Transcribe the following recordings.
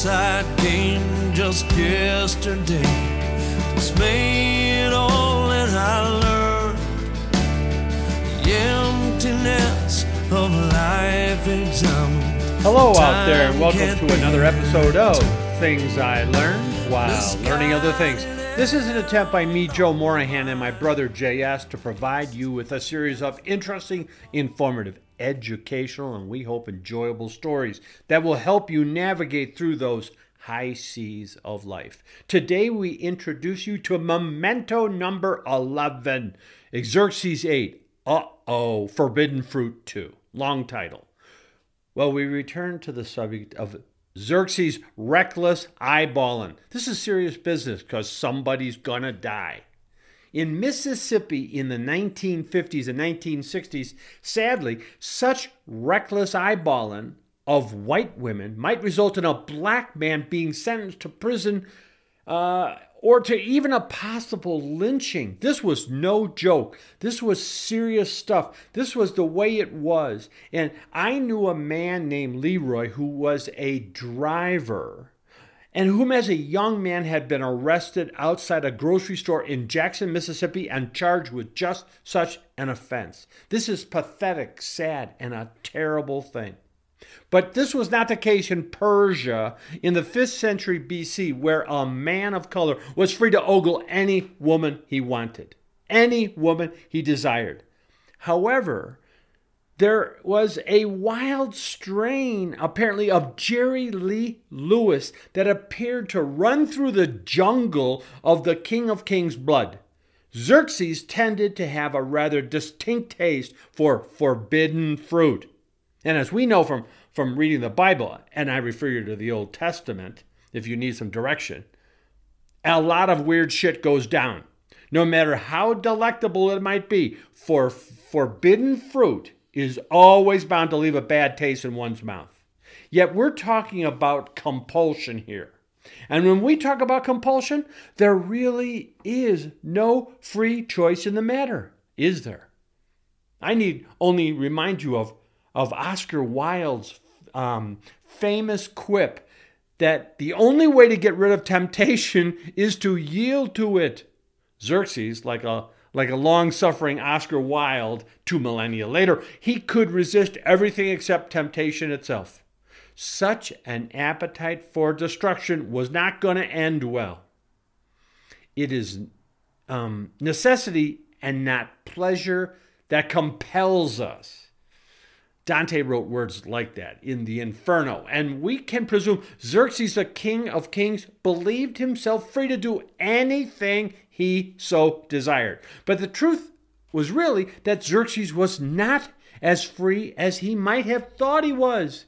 inside game just yesterday. Dismayed all that I learned. The emptiness of life examined. Hello out there, and welcome to another episode of Things I Learned While Learning Other Things. This is an attempt by me, Joe Morahan, and my brother JS to provide you with a series of interesting, informative, educational, and we hope enjoyable stories that will help you navigate through those high seas of life. Today we introduce you to memento number 11 Xerxes 8. Uh oh, Forbidden Fruit 2. Long title. Well, we return to the subject of Xerxes' reckless eyeballing. This is serious business because somebody's gonna die. In Mississippi in the 1950s and 1960s, sadly, such reckless eyeballing of white women might result in a black man being sentenced to prison uh, or to even a possible lynching. This was no joke. This was serious stuff. This was the way it was. And I knew a man named Leroy who was a driver and whom, as a young man, had been arrested outside a grocery store in Jackson, Mississippi, and charged with just such an offense. This is pathetic, sad, and a terrible thing. But this was not the case in Persia in the 5th century BC, where a man of color was free to ogle any woman he wanted, any woman he desired. However, there was a wild strain, apparently, of Jerry Lee Lewis that appeared to run through the jungle of the King of Kings' blood. Xerxes tended to have a rather distinct taste for forbidden fruit. And as we know from, from reading the Bible, and I refer you to the Old Testament if you need some direction, a lot of weird shit goes down. No matter how delectable it might be, for forbidden fruit is always bound to leave a bad taste in one's mouth. Yet we're talking about compulsion here. And when we talk about compulsion, there really is no free choice in the matter, is there? I need only remind you of, of Oscar Wilde's um, famous quip that the only way to get rid of temptation is to yield to it. Xerxes, like a like a long suffering Oscar Wilde two millennia later, he could resist everything except temptation itself. Such an appetite for destruction was not going to end well. It is um, necessity and not pleasure that compels us. Dante wrote words like that in the Inferno, and we can presume Xerxes, the king of kings, believed himself free to do anything he so desired. But the truth was really that Xerxes was not as free as he might have thought he was.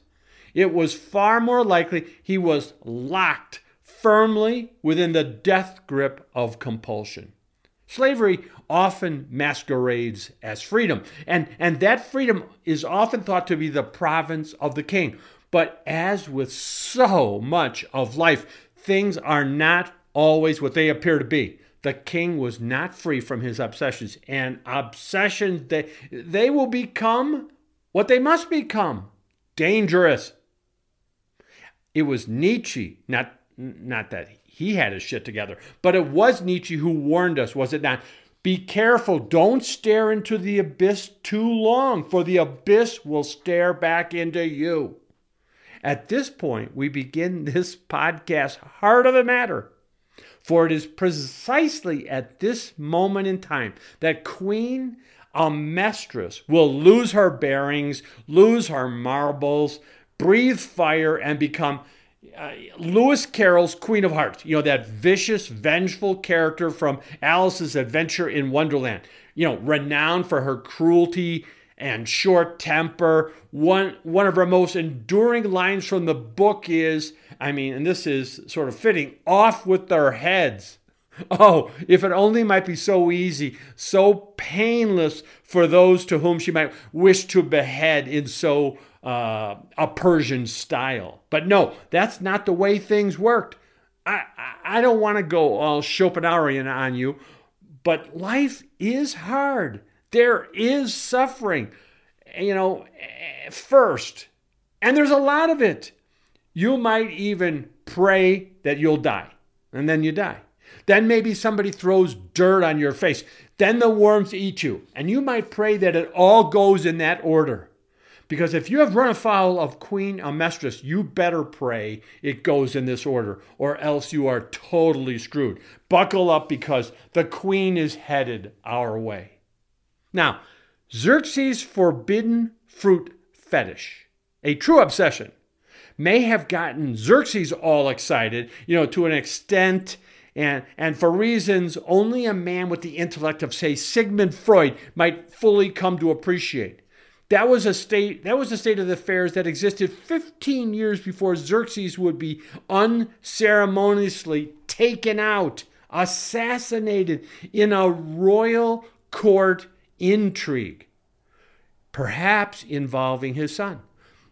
It was far more likely he was locked firmly within the death grip of compulsion. Slavery often masquerades as freedom, and, and that freedom is often thought to be the province of the king. But as with so much of life, things are not always what they appear to be. The king was not free from his obsessions, and obsessions they, they will become what they must become dangerous. It was Nietzsche, not, not that he had his shit together, but it was Nietzsche who warned us, was it not? Be careful. Don't stare into the abyss too long, for the abyss will stare back into you. At this point, we begin this podcast heart of the matter. For it is precisely at this moment in time that Queen Amestris will lose her bearings, lose her marbles, breathe fire, and become uh, Lewis Carroll's Queen of Hearts, you know, that vicious, vengeful character from Alice's Adventure in Wonderland, you know, renowned for her cruelty and short temper. One, one of her most enduring lines from the book is, I mean, and this is sort of fitting, off with their heads. Oh, if it only might be so easy, so painless for those to whom she might wish to behead in so uh, a Persian style. But no, that's not the way things worked. I, I don't want to go all Schopenhauerian on you, but life is hard. There is suffering, you know, first. And there's a lot of it. You might even pray that you'll die, and then you die. Then maybe somebody throws dirt on your face. Then the worms eat you. And you might pray that it all goes in that order. Because if you have run afoul of Queen Amestris, you better pray it goes in this order, or else you are totally screwed. Buckle up because the Queen is headed our way. Now, Xerxes' forbidden fruit fetish, a true obsession, may have gotten Xerxes all excited, you know, to an extent and, and for reasons only a man with the intellect of, say, Sigmund Freud might fully come to appreciate. That was a state that was a state of affairs that existed 15 years before Xerxes would be unceremoniously taken out, assassinated in a royal court intrigue, perhaps involving his son,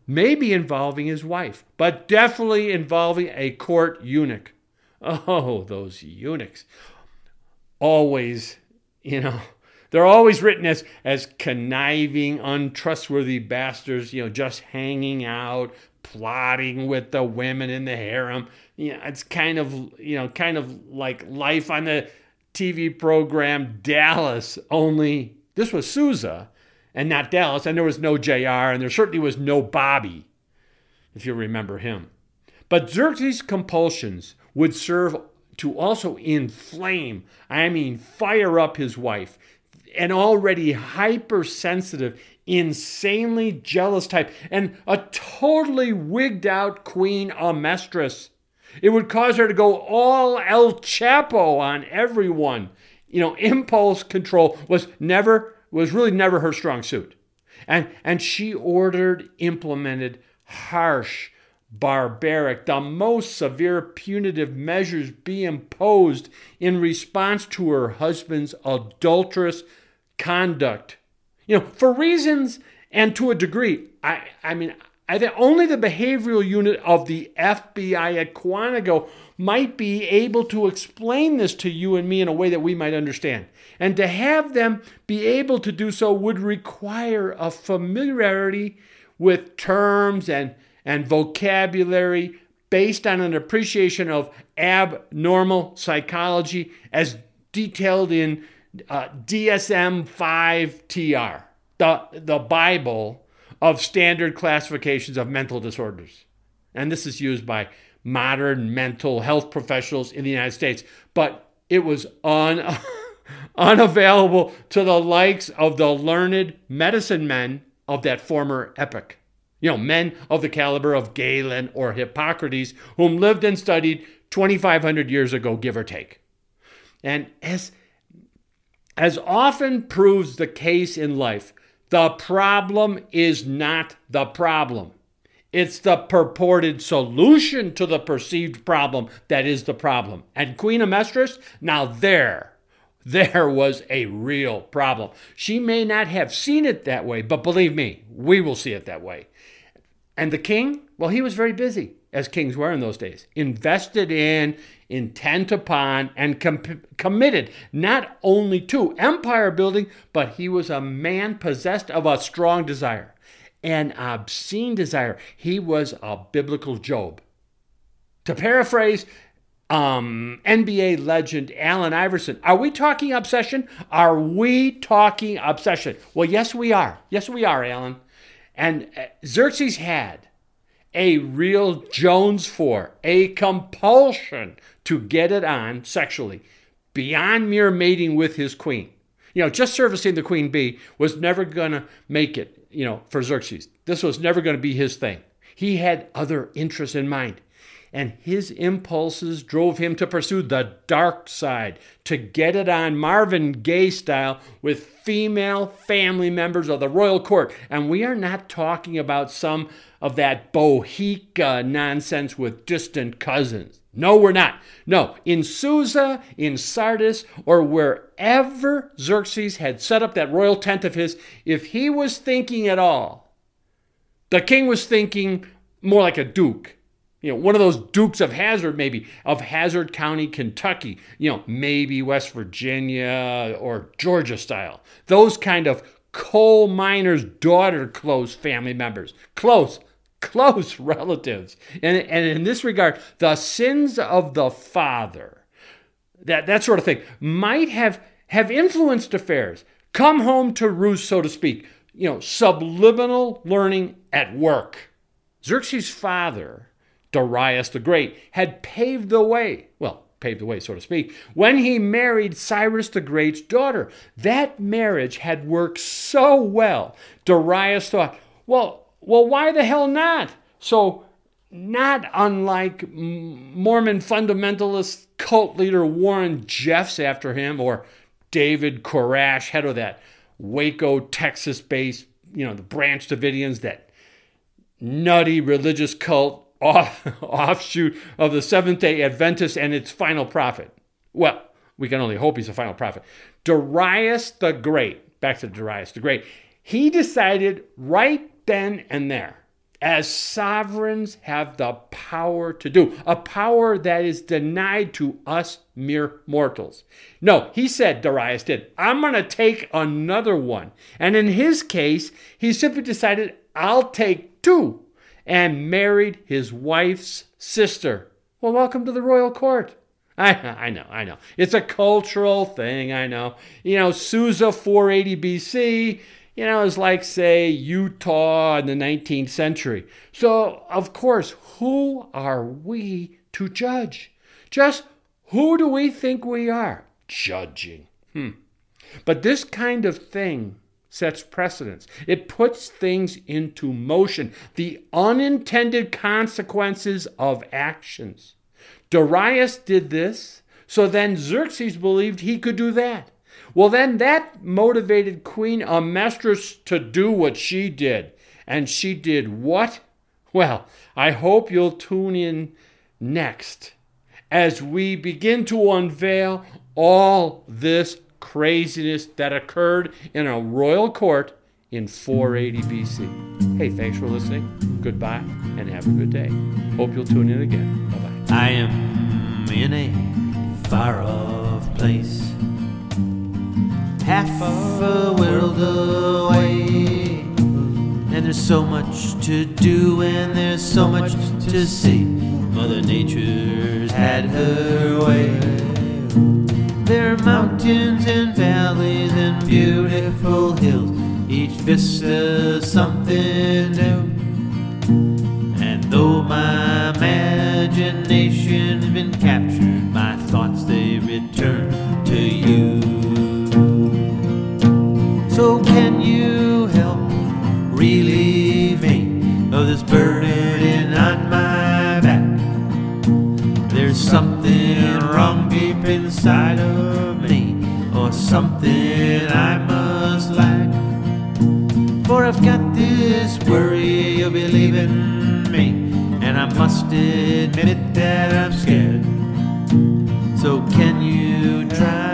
maybe involving his wife, but definitely involving a court eunuch. Oh, those eunuchs. Always, you know, they're always written as, as conniving, untrustworthy bastards, you know, just hanging out, plotting with the women in the harem. You know, it's kind of, you know, kind of like life on the TV program Dallas, only this was Susa and not Dallas, and there was no JR, and there certainly was no Bobby, if you remember him. But Xerxes' compulsions would serve to also inflame, I mean, fire up his wife, an already hypersensitive, insanely jealous type, and a totally wigged out queen Amestris. It would cause her to go all El Chapo on everyone. You know, impulse control was never was really never her strong suit. And and she ordered, implemented harsh, barbaric, the most severe punitive measures be imposed in response to her husband's adulterous conduct. You know, for reasons and to a degree, I, I mean, I think only the behavioral unit of the FBI at Quantico might be able to explain this to you and me in a way that we might understand. And to have them be able to do so would require a familiarity with terms and and vocabulary based on an appreciation of abnormal psychology as detailed in uh, DSM 5TR, the, the Bible of standard classifications of mental disorders. And this is used by modern mental health professionals in the United States, but it was un- unavailable to the likes of the learned medicine men of that former epoch. You know, men of the caliber of Galen or Hippocrates, whom lived and studied 2,500 years ago, give or take. And as, as often proves the case in life, the problem is not the problem. It's the purported solution to the perceived problem that is the problem. And Queen Amestris, now there, there was a real problem. She may not have seen it that way, but believe me, we will see it that way. And the king, well, he was very busy, as kings were in those days, invested in, intent upon, and com- committed not only to empire building, but he was a man possessed of a strong desire, an obscene desire. He was a biblical Job. To paraphrase um, NBA legend Allen Iverson. Are we talking obsession? Are we talking obsession? Well, yes, we are. Yes, we are, Allen. And uh, Xerxes had a real Jones for, a compulsion to get it on sexually, beyond mere mating with his queen. You know, just servicing the queen bee was never going to make it, you know, for Xerxes. This was never going to be his thing. He had other interests in mind and his impulses drove him to pursue the dark side, to get it on Marvin Gaye style with female family members of the royal court. And we are not talking about some of that bohica nonsense with distant cousins. No, we're not. No, in Susa, in Sardis, or wherever Xerxes had set up that royal tent of his, if he was thinking at all, the king was thinking more like a duke you know, one of those Dukes of Hazzard, maybe, of Hazzard County, Kentucky, you know, maybe West Virginia or Georgia style. Those kind of coal miner's daughter close family members. Close. close relatives. And, and in this regard, the sins of the father, that, that sort of thing, might have, have influenced affairs. Come home to roost, so to speak. You know, subliminal learning at work. Xerxes' father, Darius the Great, had paved the way. Well, paved the way, so to speak, when he married Cyrus the Great's daughter. That marriage had worked so well. Darius thought, well, well, why the hell not? So, not unlike Mormon fundamentalist cult leader Warren Jeffs after him, or David Koresh, head of that Waco, Texas based, you know, the Branch Davidians, that nutty religious cult off, offshoot of the Seventh day Adventist and its final prophet. Well, we can only hope he's a final prophet. Darius the Great, back to Darius the Great, he decided right then and there, as sovereigns have the power to do, a power that is denied to us mere mortals. No, he said, Darius did, I'm going to take another one. And in his case, he simply decided, I'll take two and married his wife's sister. Well, welcome to the royal court. I, I know, I know. It's a cultural thing, I know. You know, Susa 480 BC, you know, is like, say, Utah in the 19th century. So, of course, who are we to judge? Just who do we think we are? Judging. Hmm. But this kind of thing sets precedents. It puts things into motion, the unintended consequences of actions. Darius did this, so then Xerxes believed he could do that. Well, then that motivated Queen Amestris to do what she did. And she did what? Well, I hope you'll tune in next as we begin to unveil all this craziness that occurred in a royal court in 480 BC. Hey, thanks for listening. Goodbye and have a good day. Hope you'll tune in again. Bye bye. I am in a far off place, half a world away. And there's so much to do, and there's so much to see. Mother Nature's had her way. There are mountains and valleys and beautiful hills, each vista something new. And though my imagination's For I've got this worry you'll be leaving me, and I must admit it that I'm scared. So can you try?